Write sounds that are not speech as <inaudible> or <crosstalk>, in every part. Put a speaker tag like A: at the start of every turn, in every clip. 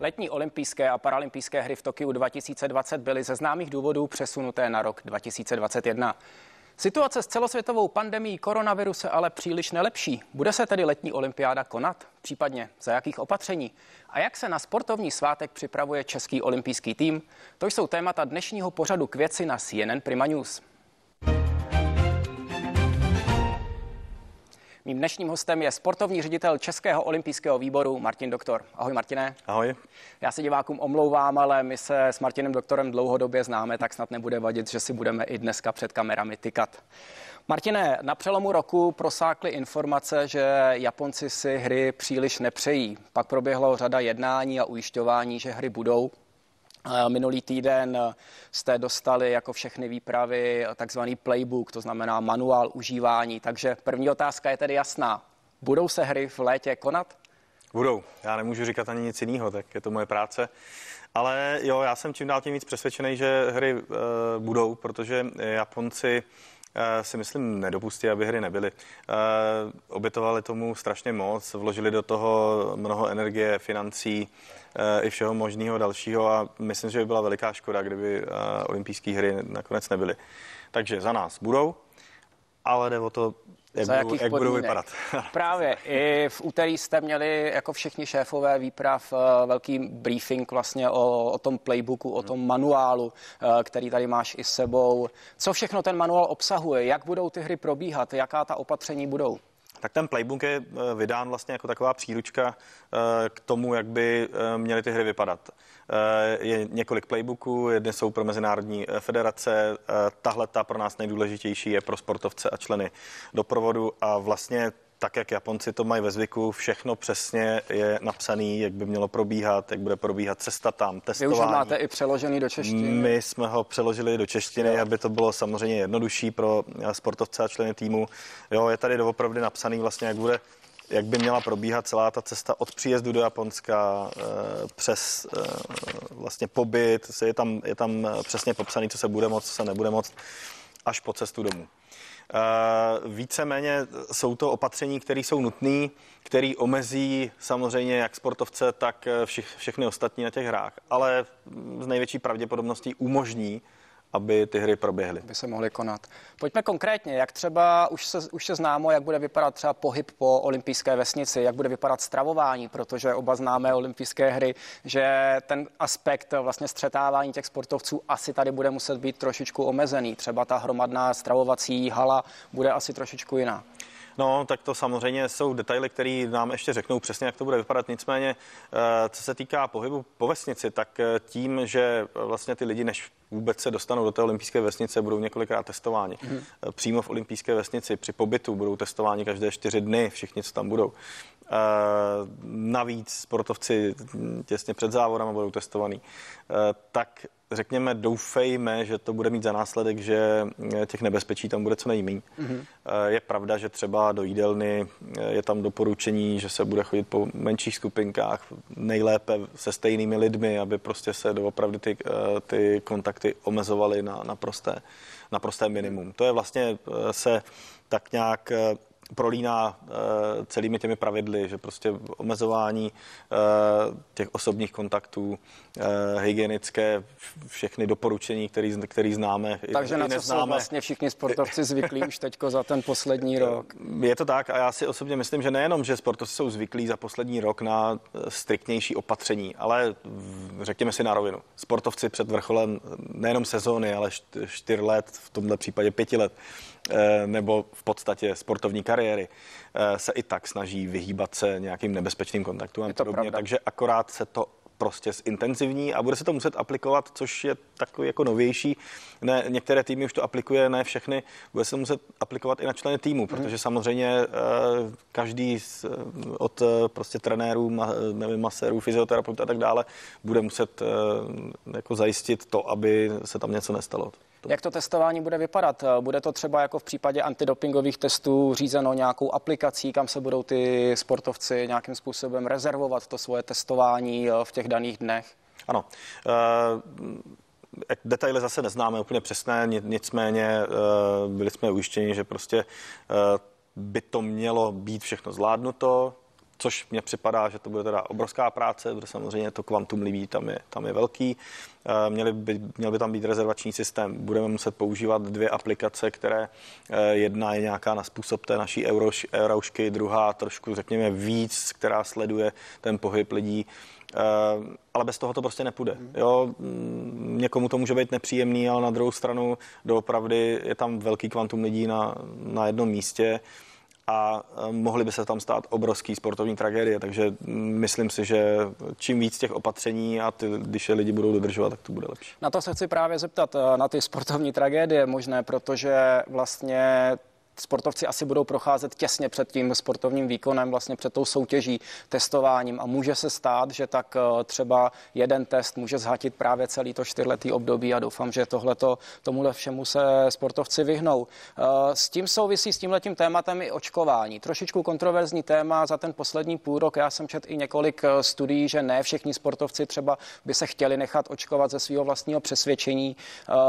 A: Letní olympijské a paralympijské hry v Tokiu 2020 byly ze známých důvodů přesunuté na rok 2021. Situace s celosvětovou pandemí koronaviru se ale příliš nelepší. Bude se tedy letní olympiáda konat? Případně za jakých opatření? A jak se na sportovní svátek připravuje český olympijský tým? To jsou témata dnešního pořadu k věci na CNN Prima News. Mým dnešním hostem je sportovní ředitel Českého olympijského výboru Martin Doktor. Ahoj Martine.
B: Ahoj.
A: Já se divákům omlouvám, ale my se s Martinem Doktorem dlouhodobě známe, tak snad nebude vadit, že si budeme i dneska před kamerami tykat. Martine, na přelomu roku prosákly informace, že Japonci si hry příliš nepřejí. Pak proběhlo řada jednání a ujišťování, že hry budou. Minulý týden jste dostali jako všechny výpravy takzvaný playbook, to znamená manuál užívání. Takže první otázka je tedy jasná. Budou se hry v létě konat?
B: Budou. Já nemůžu říkat ani nic jiného, tak je to moje práce. Ale jo, já jsem čím dál tím víc přesvědčený, že hry e, budou, protože Japonci Eh, si myslím nedopustí, aby hry nebyly. Eh, obětovali tomu strašně moc, vložili do toho mnoho energie, financí eh, i všeho možného dalšího a myslím, že by byla veliká škoda, kdyby olympijské hry nakonec nebyly. Takže za nás budou, ale jde o to, jak,
A: Za
B: budou, jak budou vypadat. <laughs>
A: Právě. I v úterý jste měli jako všichni šéfové výprav eh, velký briefing vlastně o, o tom playbooku, o tom manuálu, eh, který tady máš i s sebou. Co všechno ten manuál obsahuje? Jak budou ty hry probíhat? Jaká ta opatření budou?
B: Tak ten playbook je eh, vydán vlastně jako taková příručka k tomu, jak by měly ty hry vypadat. Je několik playbooků, jedny jsou pro mezinárodní federace, tahle ta pro nás nejdůležitější je pro sportovce a členy doprovodu a vlastně tak, jak Japonci to mají ve zvyku, všechno přesně je napsané, jak by mělo probíhat, jak bude probíhat cesta tam, testování.
A: Vy už máte i přeložený do češtiny.
B: My jsme ho přeložili do češtiny, jo. aby to bylo samozřejmě jednodušší pro sportovce a členy týmu. Jo, je tady doopravdy napsaný vlastně, jak bude jak by měla probíhat celá ta cesta od příjezdu do Japonska eh, přes eh, vlastně pobyt, je tam, je tam přesně popsaný, co se bude moct, co se nebude moct, až po cestu domů. Eh, víceméně jsou to opatření, které jsou nutné, které omezí samozřejmě jak sportovce, tak všich, všechny ostatní na těch hrách, ale z největší pravděpodobností umožní aby ty hry proběhly.
A: By se mohly konat. Pojďme konkrétně, jak třeba už se, už se známo, jak bude vypadat třeba pohyb po olympijské vesnici, jak bude vypadat stravování, protože oba známe olympijské hry, že ten aspekt vlastně střetávání těch sportovců asi tady bude muset být trošičku omezený. Třeba ta hromadná stravovací hala bude asi trošičku jiná.
B: No, tak to samozřejmě jsou detaily, které nám ještě řeknou přesně, jak to bude vypadat. Nicméně, eh, co se týká pohybu po vesnici, tak eh, tím, že vlastně ty lidi, než vůbec se dostanou do té olympijské vesnice, budou několikrát testováni. Hmm. Přímo v olympijské vesnici při pobytu budou testováni každé čtyři dny, všichni, co tam budou. Navíc sportovci těsně před závodem budou testovaní. Tak řekněme, doufejme, že to bude mít za následek, že eh, těch nebezpečí tam bude co nejméně. Mm-hmm. Je pravda, že třeba do jídelny eh, je tam doporučení, že se bude chodit po menších skupinkách, nejlépe se stejnými lidmi, aby prostě se doopravdy ty, ty kontakty omezovaly na, na, prosté, na prosté minimum. To je vlastně se tak nějak prolíná uh, celými těmi pravidly, že prostě omezování uh, těch osobních kontaktů, uh, hygienické, všechny doporučení, které který známe.
A: Takže i, na co jsou vlastně všichni sportovci zvyklí už teďko za ten poslední rok?
B: Je to tak a já si osobně myslím, že nejenom, že sportovci jsou zvyklí za poslední rok na striktnější opatření, ale řekněme si na rovinu. Sportovci před vrcholem nejenom sezóny, ale čtyř let, v tomhle případě pěti let, Eh, nebo v podstatě sportovní kariéry eh, se i tak snaží vyhýbat se nějakým nebezpečným kontaktům a podobně. Takže akorát se to prostě zintenzivní a bude se to muset aplikovat, což je takový jako novější. Ne, některé týmy už to aplikuje, ne všechny. Bude se muset aplikovat i na členy týmu, mhm. protože samozřejmě eh, každý z, od prostě trenérů, nevím, masérů, fyzioterapeutů a tak dále bude muset jako zajistit to, aby se tam něco nestalo.
A: Jak to testování bude vypadat? Bude to třeba jako v případě antidopingových testů řízeno nějakou aplikací, kam se budou ty sportovci nějakým způsobem rezervovat to svoje testování eh, v těch daných dnech?
B: Ano. Uh detaily zase neznáme úplně přesné, nicméně byli jsme ujištěni, že prostě by to mělo být všechno zvládnuto, což mně připadá, že to bude teda obrovská práce, protože samozřejmě to kvantum libí tam je, tam je velký. Eh, měli by, měl by tam být rezervační systém. Budeme muset používat dvě aplikace, které eh, jedna je nějaká na způsob té naší eurošky, druhá trošku, řekněme, víc, která sleduje ten pohyb lidí. Eh, ale bez toho to prostě nepůjde. Jo, mm, někomu to může být nepříjemný, ale na druhou stranu doopravdy je tam velký kvantum lidí na, na jednom místě a mohly by se tam stát obrovský sportovní tragédie, takže myslím si, že čím víc těch opatření a ty, když je lidi budou dodržovat, tak to bude lepší.
A: Na to se chci právě zeptat, eh, na ty sportovní tragédie možné, protože vlastně sportovci asi budou procházet těsně před tím sportovním výkonem, vlastně před tou soutěží, testováním a může se stát, že tak eh, třeba jeden test může zhatit právě celý to čtyřletý období a doufám, že tohleto, tomuhle všemu se sportovci vyhnou. Eh, s tím souvisí s tímhletím tématem i očkování. Trošičku kontroverzní téma za ten poslední půl rok. Já jsem četl i několik eh, studií, že ne všichni sportovci třeba by se chtěli nechat očkovat ze svého vlastního přesvědčení.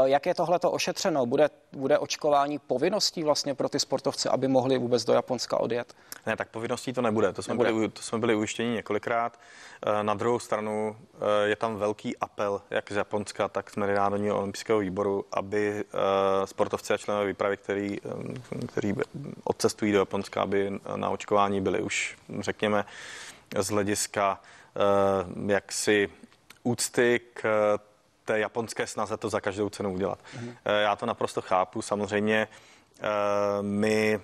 A: Jak je tohleto ošetřeno? Bude, bude očkování povinností vlastně pro ty sportovci, aby mohli vůbec do Japonska odjet?
B: Ne, tak povinností to nebude. To jsme, nebude. Byli, to jsme byli ujištěni několikrát. Eh, na druhou stranu eh, je tam velký apel, jak z Japonska, tak z Mezinárodního olympijského výboru, aby eh, sportovci a členové výpravy, který, kteří odcestují do Japonska, aby na očkování byli už, řekněme, z hlediska jaksi úcty k té japonské snaze to za každou cenu udělat. Mhm. Já to naprosto chápu. Samozřejmě my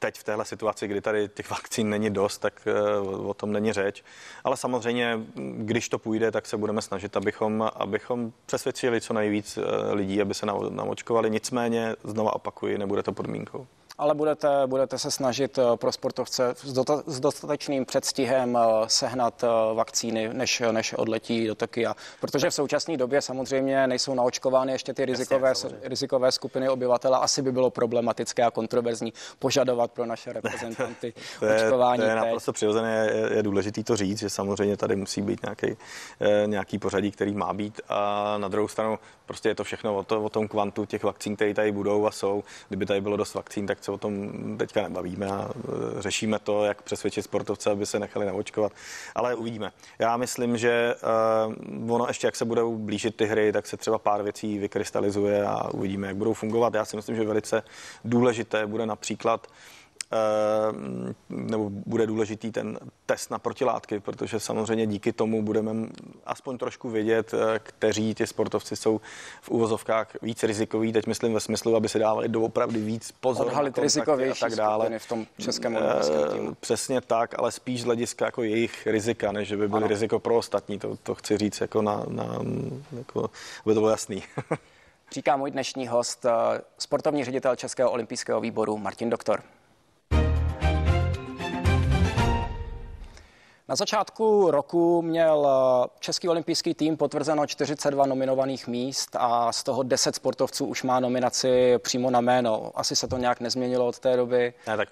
B: teď v téhle situaci, kdy tady těch vakcín není dost, tak eh, o tom není řeč. Ale samozřejmě, když to půjde, tak se budeme snažit, abychom, abychom přesvědčili co nejvíc eh, lidí, aby se naočkovali. Nicméně, znova opakuji, nebude to podmínkou
A: ale budete, budete se snažit eh, pro sportovce s, dostatečným předstihem eh, sehnat eh, vakcíny, než, než odletí do Tokia. Protože v současné době samozřejmě nejsou naočkovány ještě ty rizikové, Jasně, rizikové skupiny obyvatele. Asi by bylo problematické a kontroverzní požadovat pro naše reprezentanty <laughs> to je, očkování.
B: To je naprosto přirozené, je, je důležité to říct, že samozřejmě tady musí být nějaký, nějaký pořadí, který má být. A na druhou stranu prostě je to všechno o, to, o tom kvantu těch vakcín, které tady budou a jsou. Kdyby tady bylo dost vakcín, tak se o tom teďka nebavíme a e, řešíme to, jak přesvědčit sportovce, aby se nechali naočkovat. Ale uvidíme. Já myslím, že uh, ono ještě, jak se budou blížit ty hry, tak se třeba pár věcí vykrystalizuje a uvidíme, jak budou fungovat. Já si myslím, že velice důležité bude například nebo bude důležitý ten test na protilátky, protože samozřejmě díky tomu budeme aspoň trošku vědět, eh, kteří ti sportovci jsou v uvozovkách víc rizikoví. Teď myslím ve smyslu, aby se dávali doopravdy víc pozor
A: Odhalit na rizikovější a tak dále. v tom českém
B: olympijském týmu. Přesně tak, ale spíš z hlediska jako jejich rizika, než že by byly riziko pro ostatní. To, to chci říct jako na, na jako, aby to bylo jasný. <laughs>
A: Říká můj dnešní host, eh, sportovní ředitel Českého olympijského výboru Martin Doktor. Na začátku roku měl eh, Český olympijský tým potvrzeno 42 nominovaných míst a z toho 10 sportovců už má nominaci přímo na jméno. Asi se to nějak nezměnilo od té doby.
B: Ne, tak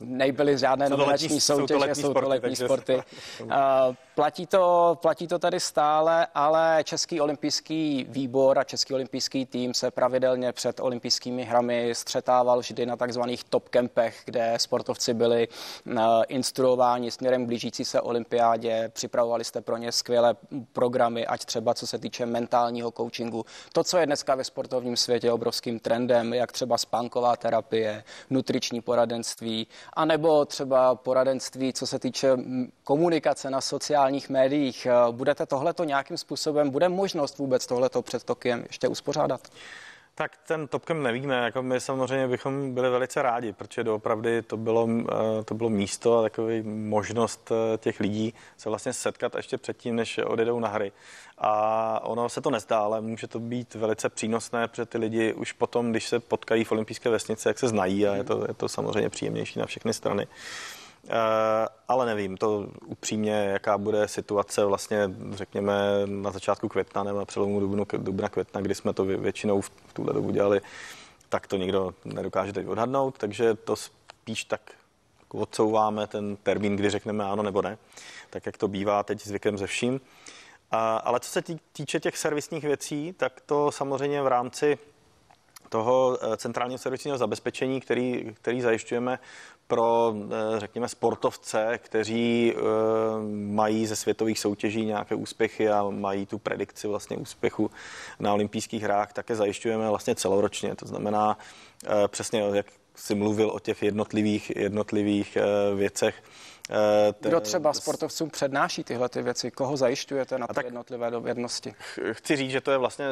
A: Nejbyly žádné nominační soutěže, jsou to letní sporty. sporty. Platí to, platí to tady stále, ale Český olympijský výbor a Český olympijský tým se pravidelně před olympijskými hrami střetával vždy na takzvaných top kempech, kde sportovci byli uh, instruováni směrem blížící se olympiádě, připravovali jste pro ně skvělé programy, ať třeba co se týče mentálního coachingu. To, co je dneska ve sportovním světě obrovským trendem, jak třeba spánková terapie, nutriční poradenství, anebo třeba poradenství, co se týče komunikace na sociálních médiích. Eh, budete tohleto nějakým způsobem, bude možnost vůbec tohleto před Tokiem ještě uspořádat?
B: Tak ten topkem nevíme, jako my samozřejmě bychom byli velice rádi, protože doopravdy to bylo, eh, to bylo místo a takový možnost eh, těch lidí se vlastně setkat ještě předtím, než odjedou na hry. A ono se to nezdá, ale může to být velice přínosné, protože ty lidi už potom, když se potkají v olympijské vesnici, jak se znají a je to, je to samozřejmě příjemnější na všechny strany. Ale nevím, to upřímně, jaká bude situace vlastně, řekněme, na začátku května nebo na přelomu dubnu, dubna května, kdy jsme to většinou v tuhle dobu dělali, tak to nikdo nedokáže teď odhadnout, takže to spíš tak odsouváme ten termín, kdy řekneme ano nebo ne, tak jak to bývá teď zvykem ze vším. Ale co se týče těch servisních věcí, tak to samozřejmě v rámci toho eh, centrálního servisního zabezpečení, který, který zajišťujeme pro, eh, řekněme, sportovce, kteří eh, mají ze světových soutěží nějaké úspěchy a mají tu predikci vlastně úspěchu na olympijských hrách, také zajišťujeme vlastně celoročně. To znamená přesně, jak si mluvil o těch jednotlivých, jednotlivých věcech,
A: kdo třeba sportovcům přednáší tyhle ty věci? Koho zajišťujete na ty jednotlivé dovednosti?
B: Chci říct, že to je vlastně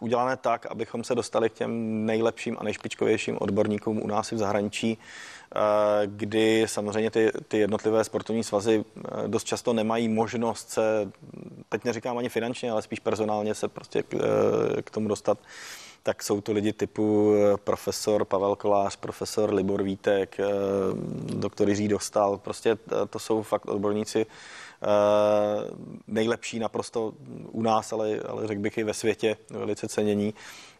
B: udělané tak, abychom se dostali k těm nejlepším a nejšpičkovějším odborníkům u nás i v zahraničí, eh, kdy samozřejmě ty, ty jednotlivé sportovní svazy eh, dost často nemají možnost se, teď neříkám ani finančně, ale spíš personálně se prostě k, eh, k tomu dostat tak jsou to lidi typu profesor Pavel Kolář, profesor Libor Vítek, doktor Jiří Dostal. Prostě to jsou fakt odborníci, Eh, nejlepší naprosto u nás, ale, ale řekl bych i ve světě, velice cenění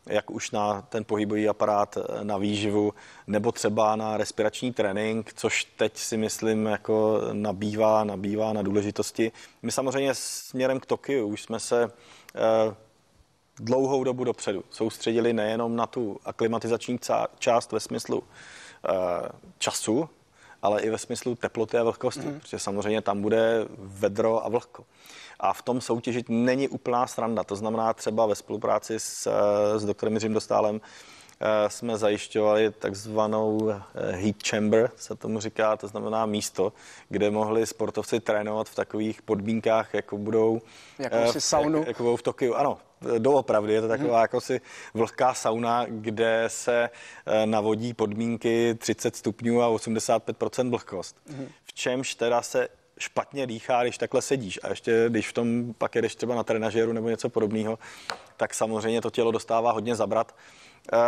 B: jak už na ten pohybový aparát, eh, na výživu, nebo třeba na respirační trénink, což teď si myslím jako nabývá, nabývá na důležitosti. My samozřejmě směrem k Tokiu už jsme se eh, dlouhou dobu dopředu soustředili nejenom na tu aklimatizační část ve smyslu času, ale i ve smyslu teploty a vlhkosti, mm. protože samozřejmě tam bude vedro a vlhko. A v tom soutěžit není úplná sranda. To znamená třeba ve spolupráci s, s doktorem Jiřím Dostálem eh, jsme zajišťovali takzvanou eh, heat chamber, se tomu říká, to znamená místo, kde mohli sportovci trénovat v takových podmínkách, jako budou,
A: jako, uh, saunu.
B: jako budou v Tokiu. Ano, doopravdy. Je to taková hmm. jako si vlhká sauna, kde se eh, navodí podmínky 30 stupňů a 85% vlhkost. Hmm. V čemž teda se špatně dýchá, když takhle sedíš. A ještě když v tom pak jedeš třeba na trenažéru nebo něco podobného, tak samozřejmě to tělo dostává hodně zabrat. Uh,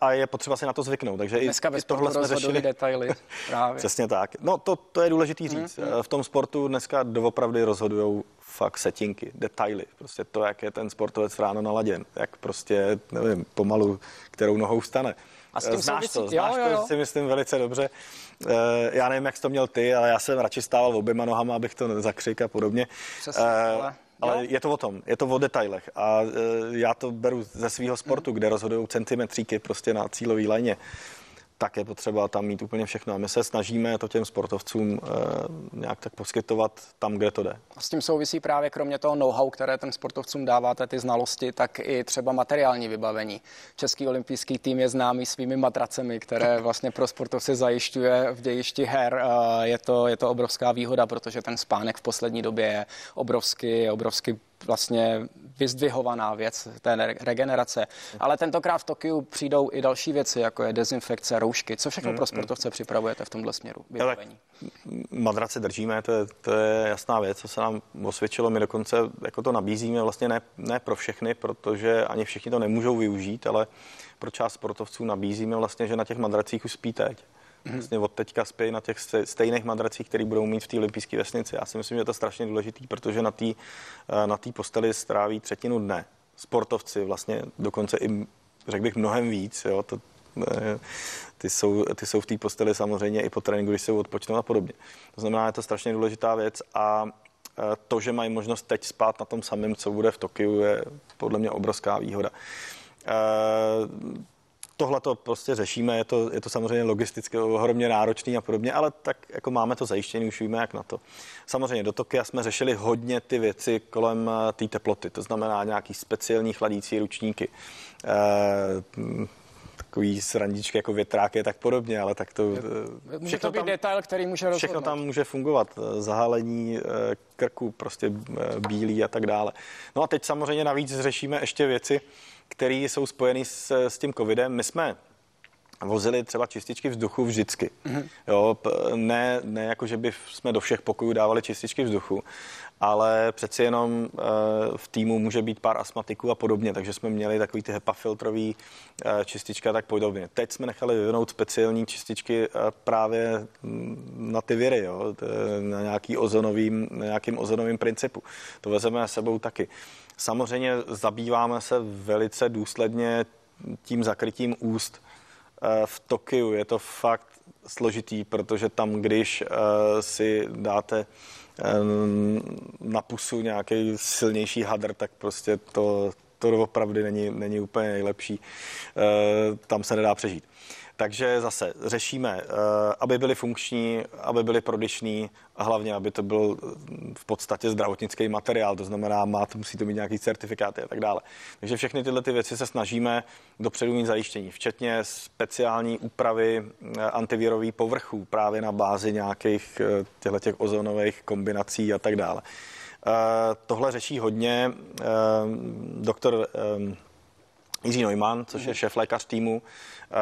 B: a je potřeba si na to zvyknout. Takže
A: Dneska i, tohle jsme řešili. detaily. <laughs> Právě.
B: Přesně tak. No to, to je důležitý říct. Mm, mm. V tom sportu dneska doopravdy rozhodují fakt setinky, detaily. Prostě to, jak je ten sportovec ráno naladěn, jak prostě, nevím, pomalu, kterou nohou stane.
A: A s tím
B: znáš
A: to,
B: znáš jo, jo, jo. to si myslím velice dobře. Eh, já nevím, jak jsi to měl ty, ale já jsem radši stával oběma nohama, abych to zakřik a podobně.
A: Přesně, uh, ale...
B: Ale je to o tom, je to o detailech. A uh, já to beru ze svého sportu, kde rozhodují centimetříky prostě na cílové léně tak je potřeba tam mít úplně všechno. A my se snažíme to těm sportovcům e, nějak tak poskytovat tam, kde to jde.
A: A s tím souvisí právě kromě toho know-how, které ten sportovcům dáváte, ty znalosti, tak i třeba materiální vybavení. Český olympijský tým je známý svými matracemi, které <laughs> vlastně pro sportovce zajišťuje v dějišti her. Je to, je to obrovská výhoda, protože ten spánek v poslední době je obrovský, obrovský vlastně vyzdvihovaná věc té regenerace. Ale tentokrát v Tokiu přijdou i další věci, jako je dezinfekce, roušky. Co všechno mm, pro mm. sportovce mm. připravujete v tomhle směru? Vybavení?
B: Madrace držíme, to je, to je jasná věc, co se nám osvědčilo. My dokonce jako to nabízíme vlastně ne, ne pro všechny, protože ani všichni to nemůžou využít, ale pro část sportovců nabízíme vlastně, že na těch madracích už spí teď vlastně od teďka spějí na těch stejných madracích, které budou mít v té olympijské vesnici. Já si myslím, že je to strašně důležitý, protože na té eh, na posteli stráví třetinu dne. Sportovci vlastně dokonce i, řekl bych, mnohem víc. Jo? To, eh, ty jsou, ty jsou v té posteli samozřejmě i po tréninku, když se odpočnou a podobně. To znamená, je to strašně důležitá věc a eh, to, že mají možnost teď spát na tom samém, co bude v Tokiu, je podle mě obrovská výhoda tohle to prostě řešíme, je to, je to samozřejmě logisticky ohromně náročný a podobně, ale tak jako máme to zajištěné, už víme jak na to. Samozřejmě do Tokia jsme řešili hodně ty věci kolem eh, té teploty, to znamená nějaký speciální chladící ručníky, e, takový srandičky jako větráky tak podobně, ale tak to...
A: Eh, může to být tam, detail, který může rozhodnout.
B: Všechno tam může fungovat, zahálení krku, prostě bílý a tak dále. No a teď samozřejmě navíc řešíme ještě věci, které jsou spojeny s, s tím covidem. My jsme vozili třeba čističky vzduchu vždycky. Mm-hmm. Jo, ne, ne jako, že by jsme do všech pokojů dávali čističky vzduchu, ale přeci jenom e, v týmu může být pár astmatiků a podobně, takže jsme měli takový ty HEPA filtrový e, čističky a tak podobně. Teď jsme nechali vyvinout speciální čističky e, právě na ty viry, jo, na, nějaký ozonovým, na nějakým ozonovým principu. To vezeme s sebou taky. Samozřejmě zabýváme se velice důsledně tím zakrytím úst. Eh, v Tokiu je to fakt složitý, protože tam, když eh, si dáte na pusu nějaký silnější hadr, tak prostě to, to opravdu není, není úplně nejlepší. Tam se nedá přežít. Takže zase řešíme, eh, aby byly funkční, aby byly prodyšný a hlavně, aby to byl eh, v podstatě zdravotnický materiál, to znamená, má, musí to mít nějaký certifikáty a tak dále. Takže všechny tyhle ty věci se snažíme dopředu mít zajištění, včetně speciální úpravy eh, antivirových povrchů právě na bázi nějakých těchto těch ozonových kombinací a tak dále. Tohle řeší hodně doktor Jiří Neumann, což je šéf lékař týmu, eh,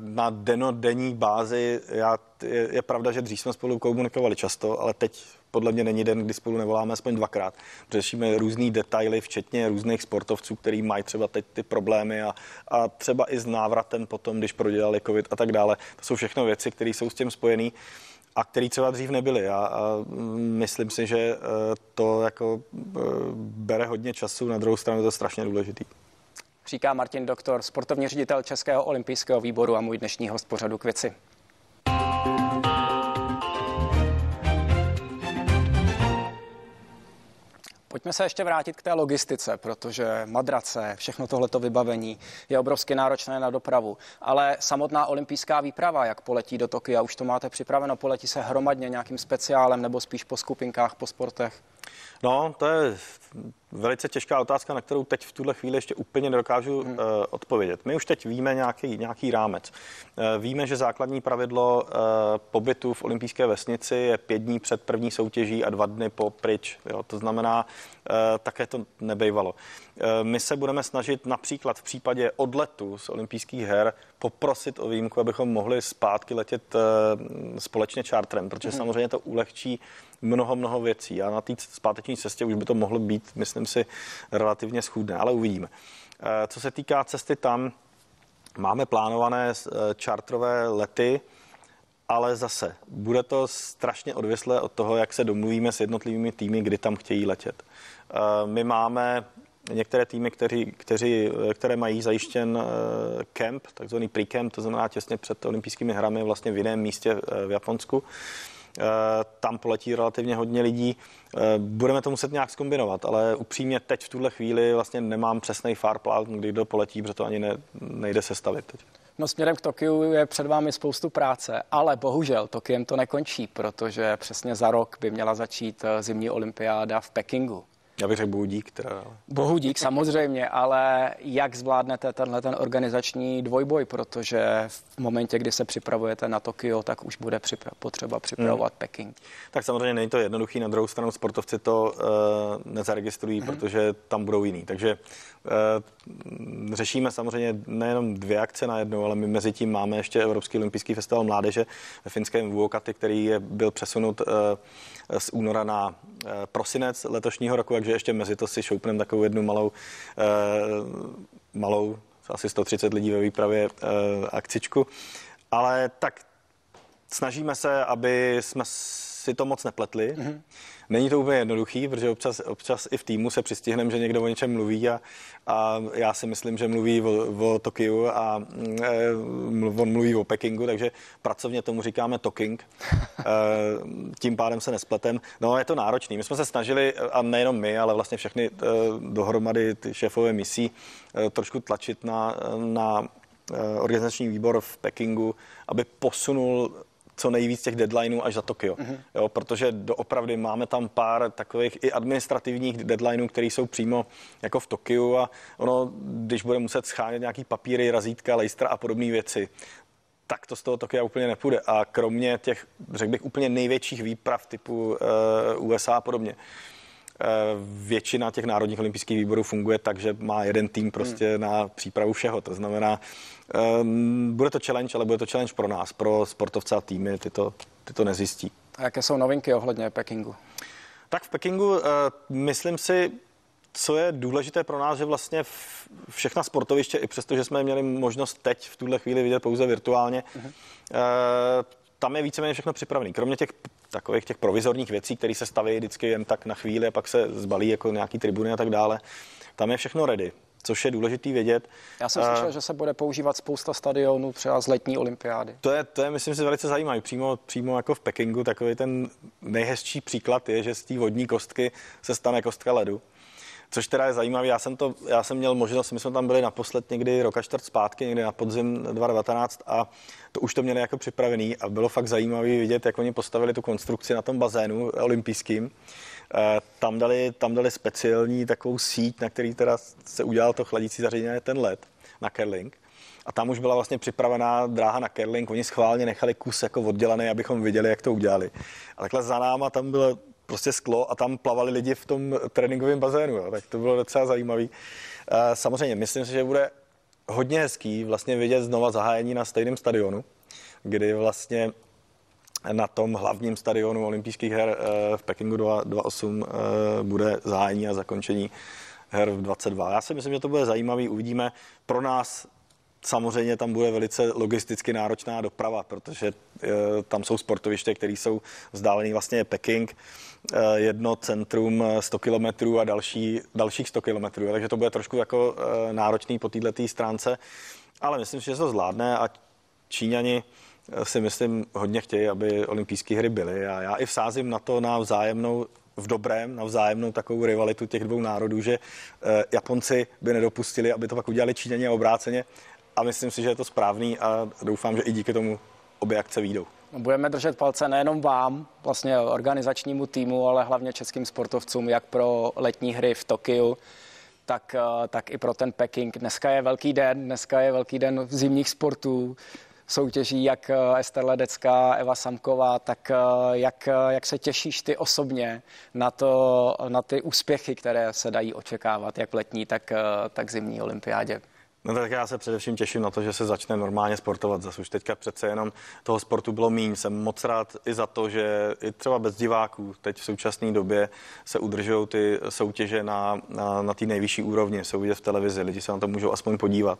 B: na denodenní bázi. Já, je, je pravda, že dřív jsme spolu komunikovali často, ale teď podle mě není den, kdy spolu nevoláme aspoň dvakrát. Řešíme různé detaily, včetně různých sportovců, který mají třeba teď ty problémy a, a třeba i s návratem potom, když prodělali covid a tak dále. To jsou všechno věci, které jsou s tím spojené a který třeba dřív nebyly. A, a myslím si, že eh, to jako eh, bere hodně času, na druhou stranu je to strašně důležitý
A: říká Martin Doktor, sportovní ředitel Českého olympijského výboru a můj dnešní host pořadu k věci. Pojďme se ještě vrátit k té logistice, protože madrace, všechno tohleto vybavení je obrovsky náročné na dopravu. Ale samotná olympijská výprava, jak poletí do Tokia, už to máte připraveno, poletí se hromadně nějakým speciálem nebo spíš po skupinkách, po sportech?
B: No, to je velice těžká otázka, na kterou teď v tuhle chvíli ještě úplně nedokážu hmm. uh, odpovědět. My už teď víme nějaký, nějaký rámec. Uh, víme, že základní pravidlo uh, pobytu v olympijské vesnici je pět dní před první soutěží a dva dny po pryč. Jo? To znamená, uh, také to nebejvalo. Uh, my se budeme snažit například v případě odletu z olympijských her poprosit o výjimku, abychom mohli zpátky letět uh, společně čártrem, protože hmm. samozřejmě to ulehčí mnoho, mnoho věcí a na té zpáteční cestě už by to mohlo být, myslím si, relativně schůdné, ale uvidíme. Eh, co se týká cesty tam, máme plánované eh, čartrové lety, ale zase bude to strašně odvislé od toho, jak se domluvíme s jednotlivými týmy, kdy tam chtějí letět. Eh, my máme některé týmy, kteří, kteří, které mají zajištěn kemp, takzvaný pre-camp, to znamená těsně před olympijskými hrami vlastně v jiném místě v Japonsku. Eh, tam poletí relativně hodně lidí. Eh, budeme to muset nějak zkombinovat, ale upřímně teď v tuhle chvíli vlastně nemám přesný far plán, kdy kdo poletí, protože to ani ne, nejde sestavit teď.
A: No směrem k Tokiu je před vámi spoustu práce, ale bohužel Tokiem to nekončí, protože přesně za rok by měla začít eh, zimní olympiáda v Pekingu.
B: Já bych řekl bohu dík. Teda.
A: Bohu dík samozřejmě, ale jak zvládnete tenhle ten organizační dvojboj, protože v momentě, kdy se připravujete na Tokio, tak už bude připra- potřeba připravovat hmm. Peking.
B: Tak samozřejmě není to jednoduchý, na druhou stranu sportovci to uh, nezaregistrují, hmm. protože tam budou jiný. Takže uh, řešíme samozřejmě nejenom dvě akce na jednou, ale my mezi tím máme ještě Evropský olympijský festival mládeže ve finském Vuokaty, který je, byl přesunut uh, z února na prosinec letošního roku, takže ještě mezi to si šoupneme takovou jednu malou, malou asi 130 lidí ve výpravě akcičku. Ale tak snažíme se, aby jsme si to moc nepletli. Mm-hmm. Není to úplně jednoduchý, protože občas, občas i v týmu se přistihneme, že někdo o něčem mluví a, a já si myslím, že mluví o, o Tokiu a e, on mluví o Pekingu, takže pracovně tomu říkáme talking. <laughs> E, tím pádem se nespletem. No, je to náročný. My jsme se snažili, a nejenom my, ale vlastně všechny e, dohromady ty šéfové misí, e, trošku tlačit na, na organizační výbor v Pekingu, aby posunul co nejvíc těch deadlineů až za Tokio. Mm-hmm. Jo, protože doopravdy máme tam pár takových i administrativních deadlineů, které jsou přímo jako v Tokiu a ono, když bude muset schánět nějaký papíry, razítka, lejstra a podobné věci, tak to z toho Tokia úplně nepůjde. A kromě těch, řekl bych, úplně největších výprav typu eh, USA a podobně, většina těch národních olympijských výborů funguje tak, že má jeden tým prostě hmm. na přípravu všeho. To znamená, Um, bude to challenge, ale bude to challenge pro nás, pro sportovce a týmy, ty to, ty to nezjistí.
A: A jaké jsou novinky ohledně Pekingu?
B: Tak v Pekingu uh, myslím si, co je důležité pro nás, že vlastně všechna sportoviště, i přesto, že jsme měli možnost teď v tuhle chvíli vidět pouze virtuálně, uh-huh. Tam je víceméně všechno připravené. Kromě těch takových těch provizorních věcí, které se staví vždycky jen tak na chvíli a pak se zbalí jako nějaký tribuny a tak dále, tam je všechno ready. což je důležitý vědět.
A: Já jsem slyšel, že se bude používat spousta stadionů třeba z letní olympiády.
B: To je, to je myslím si, velice zajímavé. Přímo, přímo jako v Pekingu takový ten nejhezčí příklad je, že z té vodní kostky se stane kostka ledu. Což teda je zajímavé, já jsem, to, já jsem měl možnost, my jsme tam byli naposled někdy roka čtvrt zpátky, někdy na podzim 2019 a to už to měli jako připravený a bylo fakt zajímavé vidět, jak oni postavili tu konstrukci na tom bazénu olympijským. Eh, tam dali, tam dali speciální takovou síť, na který teda se udělal to chladící zařízení, ten led na curling. A tam už byla vlastně připravená dráha na curling. Oni schválně nechali kus jako oddělaný, abychom viděli, jak to udělali. A takhle za náma tam bylo prostě sklo a tam plavali lidi v tom tréninkovém bazénu. Jo. Tak to bylo docela zajímavé. Eh, samozřejmě, myslím si, že bude hodně hezký vlastně vidět znova zahájení na stejném stadionu, kdy vlastně na tom hlavním stadionu olympijských her eh, v Pekingu 28 eh, bude zahájení a zakončení her v 22. Já si myslím, že to bude zajímavý, uvidíme. Pro nás samozřejmě tam bude velice logisticky náročná doprava, protože e, tam jsou sportoviště, které jsou vzdálené vlastně Peking, e, jedno centrum 100 kilometrů a další, dalších 100 kilometrů, takže to bude trošku jako náročný po této stránce, ale myslím že se to zvládne a Číňani si myslím hodně chtějí, aby olympijské hry byly. A já i vsázím na to na vzájemnou v dobrém, na vzájemnou takovou rivalitu těch dvou národů, že Japonci by nedopustili, aby to pak udělali Číňani a obráceně a myslím si, že je to správný a doufám, že i díky tomu obě akce výjdou.
A: Budeme držet palce nejenom vám, vlastně organizačnímu týmu, ale hlavně českým sportovcům, jak pro letní hry v Tokiu, tak, eh, tak i pro ten Peking. Dneska je velký den, dneska je velký den zimních sportů, soutěží jak eh, Ester Ledecká, Eva Samková, tak eh, jak, jak se těšíš ty osobně na, to, na ty úspěchy, které se dají očekávat, jak v letní, tak, tak zimní olympiádě?
B: No tak já se především těším na to, že se začne normálně sportovat. Zase už teďka přece jenom toho sportu bylo míň. Jsem moc rád i za to, že i třeba bez diváků teď v současné době se udržují ty soutěže na, na, na té nejvyšší úrovni, se vidět v televizi, lidi se na to můžou aspoň podívat.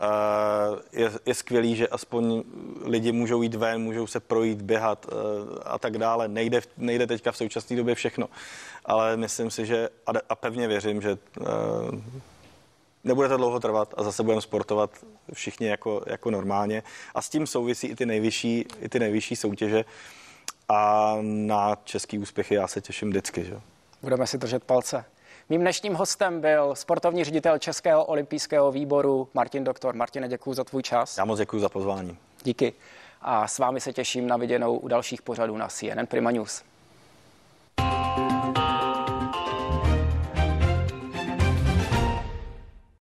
B: Eh, je, je skvělý, že aspoň lidi můžou jít ven, můžou se projít, běhat eh, a tak dále. Nejde, nejde teďka v současné době všechno, ale myslím si, že a pevně věřím, že eh, nebude to dlouho trvat a zase budeme sportovat všichni jako, jako normálně. A s tím souvisí i ty nejvyšší, i ty nejvyšší soutěže. A na český úspěchy já se těším vždycky. Že?
A: Budeme si držet palce. Mým dnešním hostem byl sportovní ředitel Českého olympijského výboru Martin Doktor. Martine, děkuji za tvůj čas.
B: Já moc děkuji za pozvání.
A: Díky. A s vámi se těším na viděnou u dalších pořadů na CNN Prima News.